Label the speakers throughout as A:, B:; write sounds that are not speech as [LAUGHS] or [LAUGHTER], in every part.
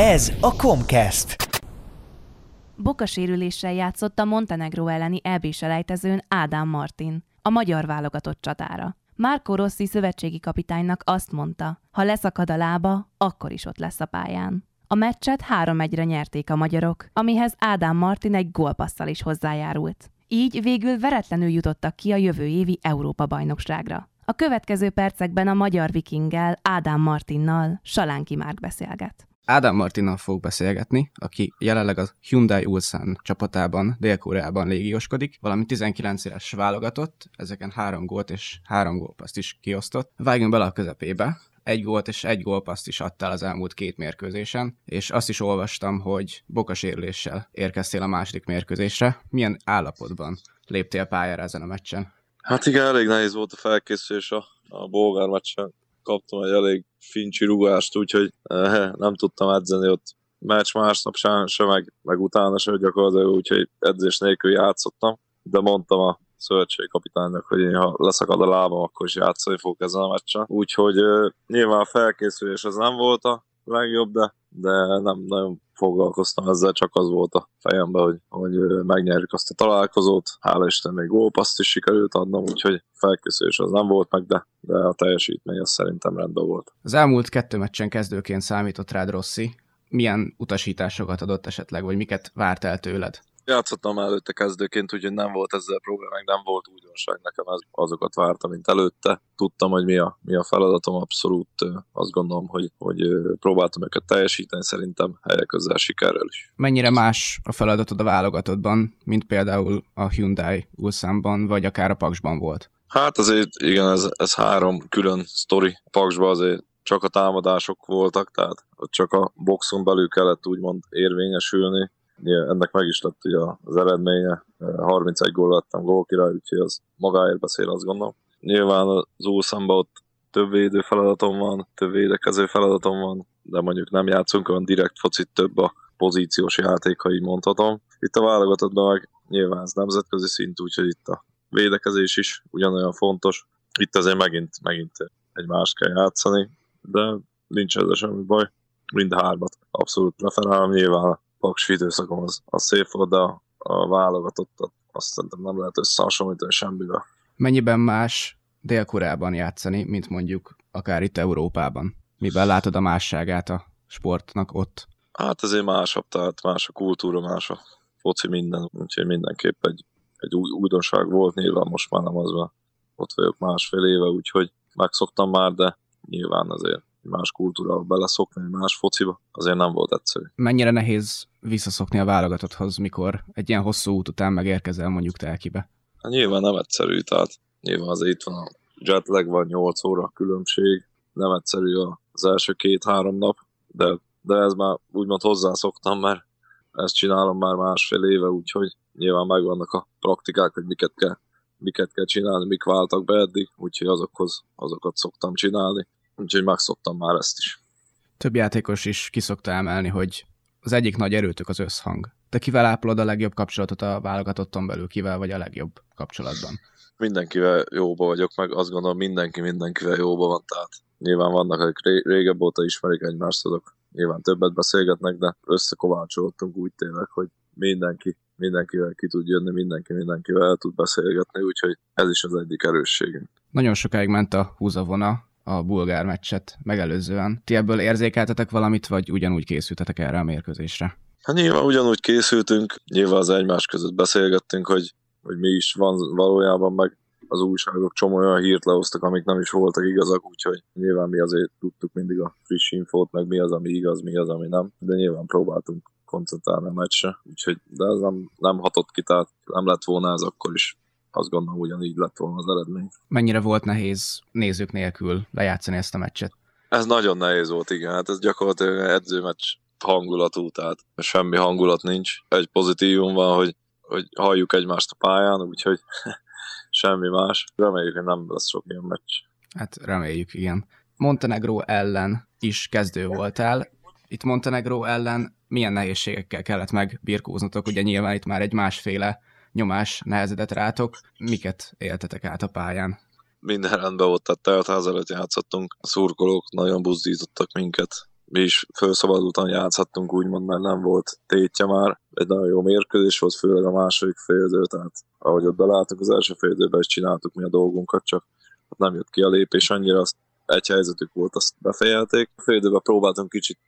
A: Ez a Comcast.
B: Bokasérüléssel játszott a Montenegro elleni EB selejtezőn Ádám Martin, a magyar válogatott csatára. Márko Rossi szövetségi kapitánynak azt mondta, ha leszakad a lába, akkor is ott lesz a pályán. A meccset 3-1-re nyerték a magyarok, amihez Ádám Martin egy gólpasszal is hozzájárult. Így végül veretlenül jutottak ki a jövő évi Európa-bajnokságra. A következő percekben a magyar vikinggel, Ádám Martinnal Salánki Márk beszélget.
C: Ádám Martinnal fog beszélgetni, aki jelenleg a Hyundai Ulsan csapatában Dél-Koreában légióskodik, valami 19 éves válogatott, ezeken három gólt és három gólpaszt is kiosztott. Vágjunk bele a közepébe, egy gólt és egy gólpaszt is adtál az elmúlt két mérkőzésen, és azt is olvastam, hogy bokasérüléssel érkeztél a második mérkőzésre. Milyen állapotban léptél pályára ezen a meccsen?
D: Hát igen, elég nehéz volt a felkészülés a, a bolgár meccsen. Kaptam egy elég fincsi rugást, úgyhogy eh, nem tudtam edzeni ott meccs másnap sem, se meg, meg utána se gyakorlatilag, úgyhogy edzés nélkül játszottam, de mondtam a szövetségi kapitánynak, hogy én, ha leszakad a lábam, akkor is játszani fogok ezen a meccsen. Úgyhogy uh, nyilván a felkészülés az nem volt a legjobb, de, de nem nagyon foglalkoztam ezzel, csak az volt a fejemben, hogy, hogy megnyerjük azt a találkozót. Hála Isten még gólpaszt is sikerült adnom, úgyhogy felkészülés az nem volt meg, de, de a teljesítmény az szerintem rendben volt.
C: Az elmúlt kettő meccsen kezdőként számított rád Rossi. Milyen utasításokat adott esetleg, vagy miket várt el tőled?
D: Játszottam előtte kezdőként, úgyhogy nem volt ezzel probléma, meg nem volt újdonság nekem, ez, azokat vártam, mint előtte. Tudtam, hogy mi a, mi a feladatom, abszolút azt gondolom, hogy, hogy próbáltam őket teljesíteni, szerintem helyek közel sikerrel is.
C: Mennyire más a feladatod a válogatottban, mint például a Hyundai Ulsanban, vagy akár a Paksban volt?
D: Hát azért igen, ez, ez három külön sztori. Paksban azért csak a támadások voltak, tehát csak a boxon belül kellett úgymond érvényesülni, ennek meg is lett ugye az eredménye. 31 gól lettem gólkirály, úgyhogy az magáért beszél, azt gondolom. Nyilván az úszamba ott több védő feladatom van, több védekező feladatom van, de mondjuk nem játszunk olyan direkt focit, több a pozíciós játék, ha így mondhatom. Itt a válogatottban meg nyilván ez nemzetközi szint, úgyhogy itt a védekezés is ugyanolyan fontos. Itt azért megint, megint egy más kell játszani, de nincs ezzel semmi baj. Mind a hármat abszolút preferálom, nyilván paksi időszakom az, az szép volt, de a, a válogatottat azt szerintem nem lehet összehasonlítani semmivel.
C: Mennyiben más Dél-Koreában játszani, mint mondjuk akár itt Európában? Miben látod a másságát a sportnak ott?
D: Hát ezért másabb, tehát más a kultúra, más a foci minden, úgyhogy mindenképp egy, egy új, újdonság volt, nyilván most már nem az van. Ott vagyok másfél éve, úgyhogy megszoktam már, de nyilván azért más kultúrába beleszokni, más fociba, azért nem volt egyszerű.
C: Mennyire nehéz visszaszokni a válogatotthoz, mikor egy ilyen hosszú út után megérkezel mondjuk telkibe?
D: Hát nyilván nem egyszerű, tehát nyilván azért itt van a jetlag, van 8 óra különbség, nem egyszerű az első két-három nap, de, de ez már úgymond hozzászoktam, mert ezt csinálom már másfél éve, úgyhogy nyilván megvannak a praktikák, hogy miket kell, miket kell csinálni, mik váltak be eddig, úgyhogy azokhoz, azokat szoktam csinálni úgyhogy megszoktam már ezt is.
C: Több játékos is kiszokta emelni, hogy az egyik nagy erőtök az összhang. Te kivel ápolod a legjobb kapcsolatot a válogatotton belül, kivel vagy a legjobb kapcsolatban?
D: Mindenkivel jóba vagyok, meg azt gondolom mindenki mindenkivel jóba van, tehát nyilván vannak, akik régebb óta ismerik egymást, azok nyilván többet beszélgetnek, de összekovácsolódtunk úgy tényleg, hogy mindenki mindenkivel ki tud jönni, mindenki mindenkivel el tud beszélgetni, úgyhogy ez is az egyik erősségünk.
C: Nagyon sokáig ment a húzavona, a bulgár meccset megelőzően. Ti ebből érzékeltetek valamit, vagy ugyanúgy készültetek erre a mérkőzésre?
D: Hát nyilván ugyanúgy készültünk, nyilván az egymás között beszélgettünk, hogy, hogy mi is van valójában, meg az újságok csomó olyan hírt lehoztak, amik nem is voltak igazak, úgyhogy nyilván mi azért tudtuk mindig a friss infót, meg mi az, ami igaz, mi az, ami nem, de nyilván próbáltunk koncentrálni a meccsre, úgyhogy de ez nem, nem hatott ki, tehát nem lett volna ez akkor is azt gondolom ugyanígy lett volna az eredmény.
C: Mennyire volt nehéz nézők nélkül lejátszani ezt a meccset?
D: Ez nagyon nehéz volt, igen. Hát ez gyakorlatilag edzőmeccs hangulatú, tehát semmi hangulat nincs. Egy pozitívum van, hogy, hogy halljuk egymást a pályán, úgyhogy [LAUGHS] semmi más. Reméljük, hogy nem lesz sok ilyen meccs.
C: Hát reméljük, igen. Montenegro ellen is kezdő voltál. Itt Montenegro ellen milyen nehézségekkel kellett megbirkóznotok? Ugye nyilván itt már egy másféle nyomás nehezedett rátok. Miket éltetek át a pályán?
D: Minden rendben volt, tehát teltház előtt játszottunk. A szurkolók nagyon buzdítottak minket. mi is felszabadultan játszhattunk, úgymond, mert nem volt tétje már. Egy nagyon jó mérkőzés volt, főleg a második félidő, tehát ahogy ott belálltunk az első félidőben, is csináltuk mi a dolgunkat, csak nem jött ki a lépés annyira, azt egy helyzetük volt, azt befejelték. A félidőben próbáltunk kicsit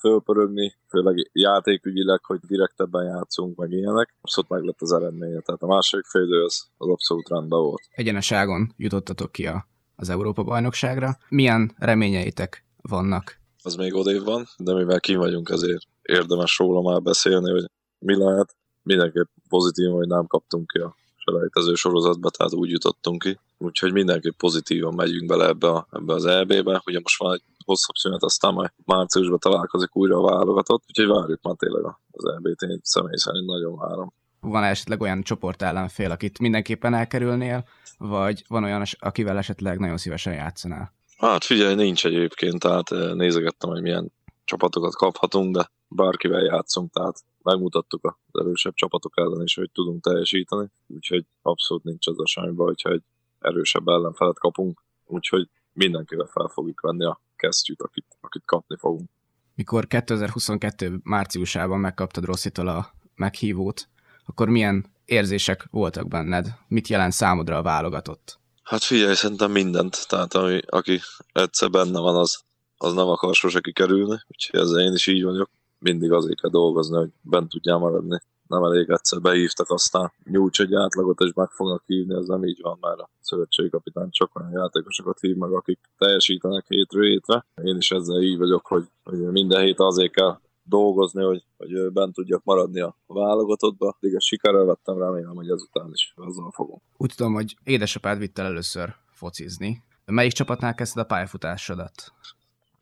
D: fölpörögni, főleg játékügyileg, hogy direktebben játszunk, meg ilyenek. Abszolút meg lett az eredménye, tehát a második félidő az, az abszolút rendben volt.
C: Egyeneságon jutottatok ki a, az Európa-bajnokságra. Milyen reményeitek vannak?
D: Az még odév van, de mivel ki vagyunk, ezért érdemes róla már beszélni, hogy mi lehet. Mindenképp pozitív, hogy nem kaptunk ki a selejtező sorozatba, tehát úgy jutottunk ki. Úgyhogy mindenképp pozitívan megyünk bele ebbe, a, ebbe az EB-be. Ugye most van egy hosszabb szünet, aztán majd márciusban találkozik újra a válogatott, úgyhogy várjuk már tényleg az EB-t, én személy szerint nagyon várom.
C: Van esetleg olyan csoport ellenfél, akit mindenképpen elkerülnél, vagy van olyan, akivel esetleg nagyon szívesen játszanál?
D: Hát figyelj, nincs egyébként, tehát eh, nézegettem, hogy milyen csapatokat kaphatunk, de bárkivel játszunk, tehát megmutattuk az erősebb csapatok ellen is, hogy tudunk teljesíteni, úgyhogy abszolút nincs az a semmi baj, hogyha egy erősebb ellenfelet kapunk, úgyhogy mindenkivel fel fogjuk venni a kesztyűt, akit, akit kapni fogunk.
C: Mikor 2022 márciusában megkaptad Rosszitól a meghívót, akkor milyen érzések voltak benned? Mit jelent számodra a válogatott?
D: Hát figyelj, szerintem mindent. Tehát ami, aki egyszer benne van, az, az nem akar sose kikerülni, úgyhogy ezzel én is így vagyok. Mindig azért kell dolgozni, hogy bent tudjál maradni nem elég egyszer behívtak, aztán nyújts egy átlagot, és meg fognak hívni, ez nem így van, mert a szövetségi kapitány csak olyan játékosokat hív meg, akik teljesítenek hétről hétre. Én is ezzel így vagyok, hogy, hogy minden hét azért kell dolgozni, hogy, hogy bent tudjak maradni a válogatottba. Addig sikerrel vettem, remélem, hogy ezután is azzal fogom.
C: Úgy tudom, hogy édesapád vitt el először focizni. Melyik csapatnál kezdted a pályafutásodat?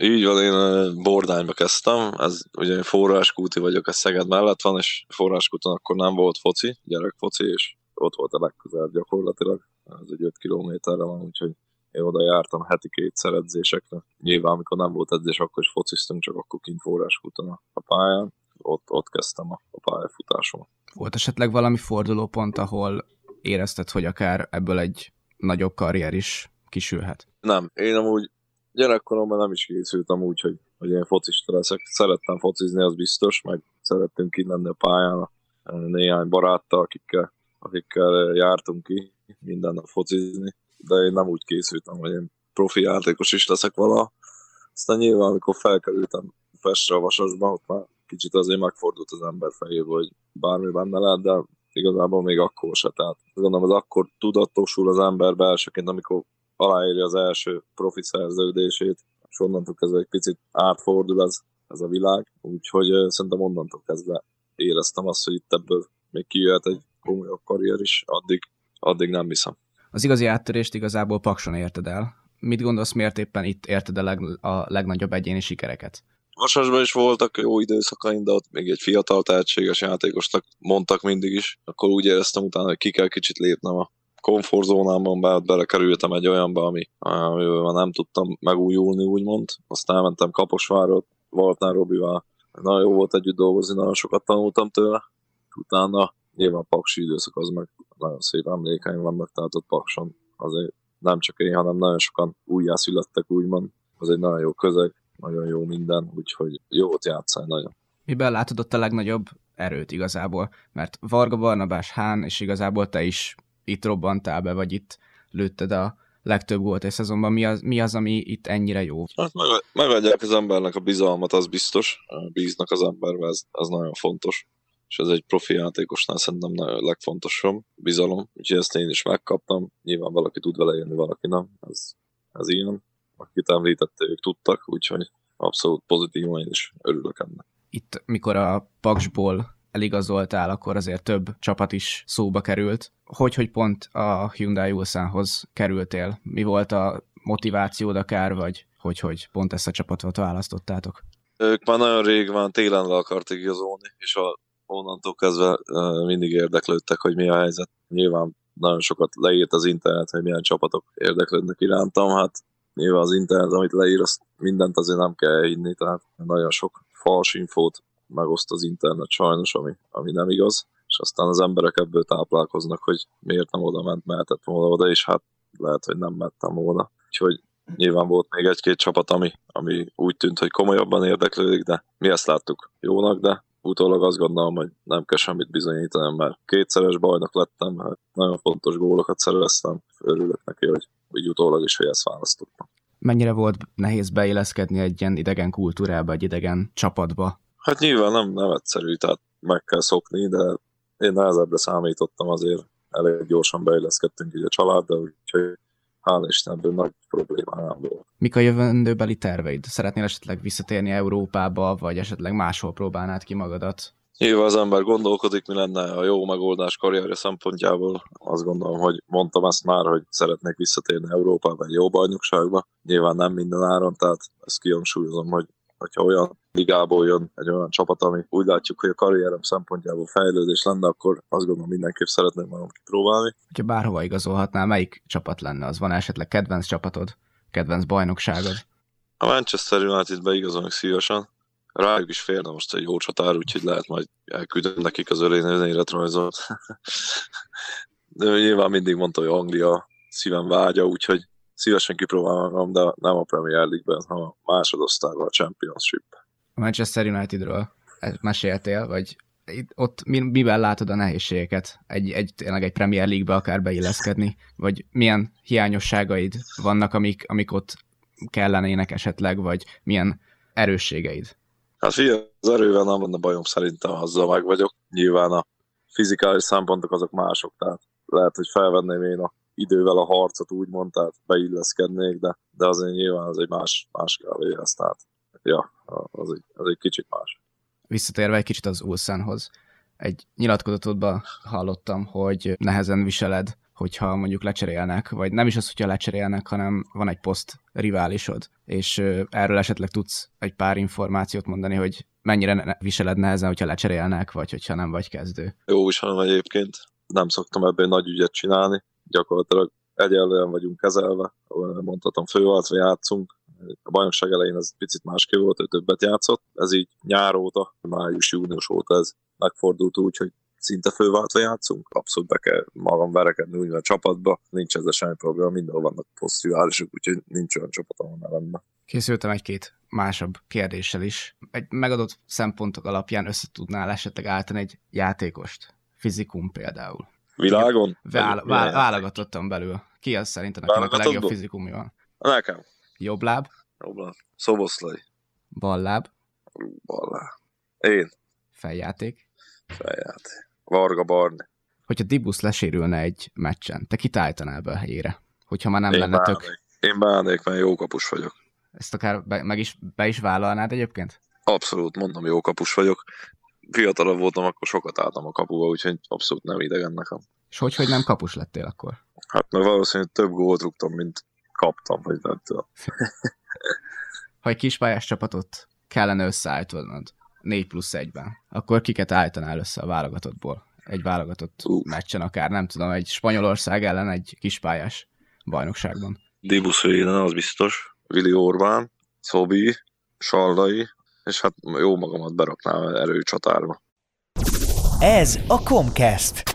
D: Így van, én Bordányba kezdtem, ez ugye én forráskúti vagyok, ez Szeged mellett van, és forráskúton akkor nem volt foci, gyerekfoci, és ott volt a legközelebb gyakorlatilag, ez egy 5 kilométerre van, úgyhogy én oda jártam heti kétszer edzésekre. Nyilván, amikor nem volt edzés, akkor is fociztunk, csak akkor kint forráskúton a, a pályán. Ott, ott kezdtem a, a pályafutásomat.
C: Volt esetleg valami fordulópont, ahol érezted, hogy akár ebből egy nagyobb karrier is kisülhet?
D: Nem, én amúgy gyerekkoromban nem is készültem úgy, hogy, hogy én focista leszek. Szerettem focizni, az biztos, meg szerettünk ki lenni a pályán néhány baráttal, akikkel, akikkel jártunk ki minden nap focizni, de én nem úgy készültem, hogy én profi játékos is leszek vala. Aztán nyilván, amikor felkerültem Pestre a Vasasban, ott már kicsit azért megfordult az ember fejébe, hogy bármi benne lehet, de igazából még akkor se. Tehát gondolom, az akkor tudatosul az ember belsőként, amikor aláírja az első profi szerződését, és onnantól kezdve egy picit átfordul ez, ez a világ, úgyhogy szerintem onnantól kezdve éreztem azt, hogy itt ebből még kijöhet egy komolyabb karrier is, addig, addig nem hiszem.
C: Az igazi áttörést igazából Pakson érted el. Mit gondolsz, miért éppen itt érted a, leg, a legnagyobb egyéni sikereket?
D: Vasasban is voltak jó időszakaim, de ott még egy fiatal tehetséges játékosnak mondtak mindig is. Akkor úgy éreztem utána, hogy ki kell kicsit lépnem a komfortzónámban be, belekerültem egy olyanba, ami, amivel nem tudtam megújulni, úgymond. Aztán elmentem Kaposvárot, Valtnár Robival. Nagyon jó volt együtt dolgozni, nagyon sokat tanultam tőle. Utána nyilván Paksi időszak az meg nagyon szép emlékeim vannak, tehát ott Pakson azért nem csak én, hanem nagyon sokan újjászülettek, úgymond. Az egy nagyon jó közeg, nagyon jó minden, úgyhogy jó ott játszani nagyon.
C: Miben látod ott a legnagyobb erőt igazából? Mert Varga Barnabás Hán, és igazából te is itt robbantál be, vagy itt lőtted a legtöbb gólt egy szezonban. Mi az, mi az, ami itt ennyire jó?
D: Hát meg, megadják az embernek a bizalmat, az biztos. Bíznak az emberbe, ez, ez nagyon fontos. És ez egy profi játékosnál szerintem nagyon legfontosabb bizalom. Úgyhogy ezt én is megkaptam. Nyilván valaki tud vele élni, valaki nem. Ez, ez ilyen. Akit említette, ők tudtak, úgyhogy abszolút pozitív, én is örülök ennek.
C: Itt, mikor a Paksból eligazoltál, akkor azért több csapat is szóba került. Hogy, hogy pont a Hyundai Ulsanhoz kerültél? Mi volt a motivációd akár, vagy hogy, hogy pont ezt a csapatot választottátok?
D: Ők már nagyon rég van, télen le akartak igazolni, és a, onnantól kezdve mindig érdeklődtek, hogy mi a helyzet. Nyilván nagyon sokat leírt az internet, hogy milyen csapatok érdeklődnek irántam, hát nyilván az internet, amit leír, azt mindent azért nem kell hinni, tehát nagyon sok fals infót megoszt az internet sajnos, ami, ami nem igaz, és aztán az emberek ebből táplálkoznak, hogy miért nem oda ment, mehetett volna oda, és hát lehet, hogy nem mentem volna. Úgyhogy Nyilván volt még egy-két csapat, ami, ami úgy tűnt, hogy komolyabban érdeklődik, de mi ezt láttuk jónak, de utólag azt gondolom, hogy nem kell semmit bizonyítani, mert kétszeres bajnok lettem, mert nagyon fontos gólokat szereztem, örülök neki, hogy úgy utólag is, hogy ezt választottam.
C: Mennyire volt nehéz beilleszkedni egy ilyen idegen kultúrába, egy idegen csapatba?
D: Hát nyilván nem, nem egyszerű, tehát meg kell szokni, de én nehezebbre számítottam azért, elég gyorsan beilleszkedtünk így a családdal, úgyhogy hál' Istenből nagy probléma nem volt.
C: Mik a jövendőbeli terveid? Szeretnél esetleg visszatérni Európába, vagy esetleg máshol próbálnád ki magadat?
D: Nyilván az ember gondolkodik, mi lenne a jó megoldás karrierje szempontjából. Azt gondolom, hogy mondtam ezt már, hogy szeretnék visszatérni Európába egy jó bajnokságba. Nyilván nem minden áron, tehát ezt kihangsúlyozom, hogy hogyha olyan ligából jön egy olyan csapat, ami úgy látjuk, hogy a karrierem szempontjából fejlődés lenne, akkor azt gondolom mindenképp szeretném magam kipróbálni.
C: Ha bárhova igazolhatnál, melyik csapat lenne? Az van esetleg kedvenc csapatod? Kedvenc bajnokságod?
D: A Manchester United-be igazolni szívesen. Rájuk is férne most egy jó csatár, úgyhogy lehet majd elküldeni nekik az önéletrajzot. De [LAUGHS] nyilván mindig mondta, hogy Anglia szívem vágya, úgyhogy szívesen kipróbálom de nem a Premier League-ben, hanem a másodosztályban, a Championship.
C: A Manchester Unitedről meséltél, vagy itt, ott mi, miben látod a nehézségeket egy, egy, tényleg egy Premier League-be akár beilleszkedni, vagy milyen hiányosságaid vannak, amik, amik ott kellenének esetleg, vagy milyen erősségeid?
D: Hát figyelj, az erővel nem a bajom szerintem, azzal meg vagyok. Nyilván a fizikális szempontok azok mások, tehát lehet, hogy felvenném én a idővel a harcot úgymond, tehát beilleszkednék, de, de azért nyilván az egy más, más kávé ez, tehát ja, az egy, az egy kicsit más.
C: Visszatérve egy kicsit az Ulsanhoz, egy nyilatkozatodban hallottam, hogy nehezen viseled, hogyha mondjuk lecserélnek, vagy nem is az, hogyha lecserélnek, hanem van egy poszt riválisod, és erről esetleg tudsz egy pár információt mondani, hogy mennyire viseled nehezen, hogyha lecserélnek, vagy hogyha nem vagy kezdő.
D: Jó viselem egyébként, nem szoktam ebből nagy ügyet csinálni, gyakorlatilag egyenlően vagyunk kezelve, mondhatom főváltva játszunk, a bajnokság elején ez picit másképp volt, hogy többet játszott. Ez így nyár óta, május-június óta ez megfordult úgy, hogy szinte főváltva játszunk. Abszolút be kell magam verekedni úgy a csapatba, nincs ezzel semmi probléma, mindenhol vannak posztjuálisok, úgyhogy nincs olyan csapat, ahol ne lenne.
C: Készültem egy-két másabb kérdéssel is. Egy megadott szempontok alapján össze tudnál esetleg állítani egy játékost? Fizikum például.
D: Világon?
C: Vál, vál, válogatottam belül. Ki az szerintem, akinek a legjobb fizikumja van?
D: Nekem.
C: Jobb láb?
D: Jobb láb. Szoboszlai.
C: Bal láb?
D: Bal láb. Én.
C: Feljáték?
D: Feljáték. Varga Barni.
C: Hogyha Dibusz lesérülne egy meccsen, te kit állítanál be a helyére? Hogyha már nem Én lenne
D: bánék.
C: tök...
D: Én bánék, mert jó kapus vagyok.
C: Ezt akár be, meg is, be is vállalnád egyébként?
D: Abszolút, mondom, jó kapus vagyok. Fiatalabb voltam, akkor sokat álltam a kapuba, úgyhogy abszolút nem idegen nekem.
C: És hogy, hogy nem kapus lettél akkor?
D: Hát mert valószínűleg több gólt rúgtam, mint kaptam, vagy nem tudom.
C: ha egy kispályás csapatot kellene összeállítanod 4 plusz 1-ben, akkor kiket állítanál össze a válogatottból? Egy válogatott uh. meccsen akár, nem tudom, egy Spanyolország ellen egy kispályás bajnokságban.
D: Dibusz az biztos. Vili Orbán, Szobi, Sallai, és hát jó magamat beraknám erőcsatárba.
A: Ez a Comcast.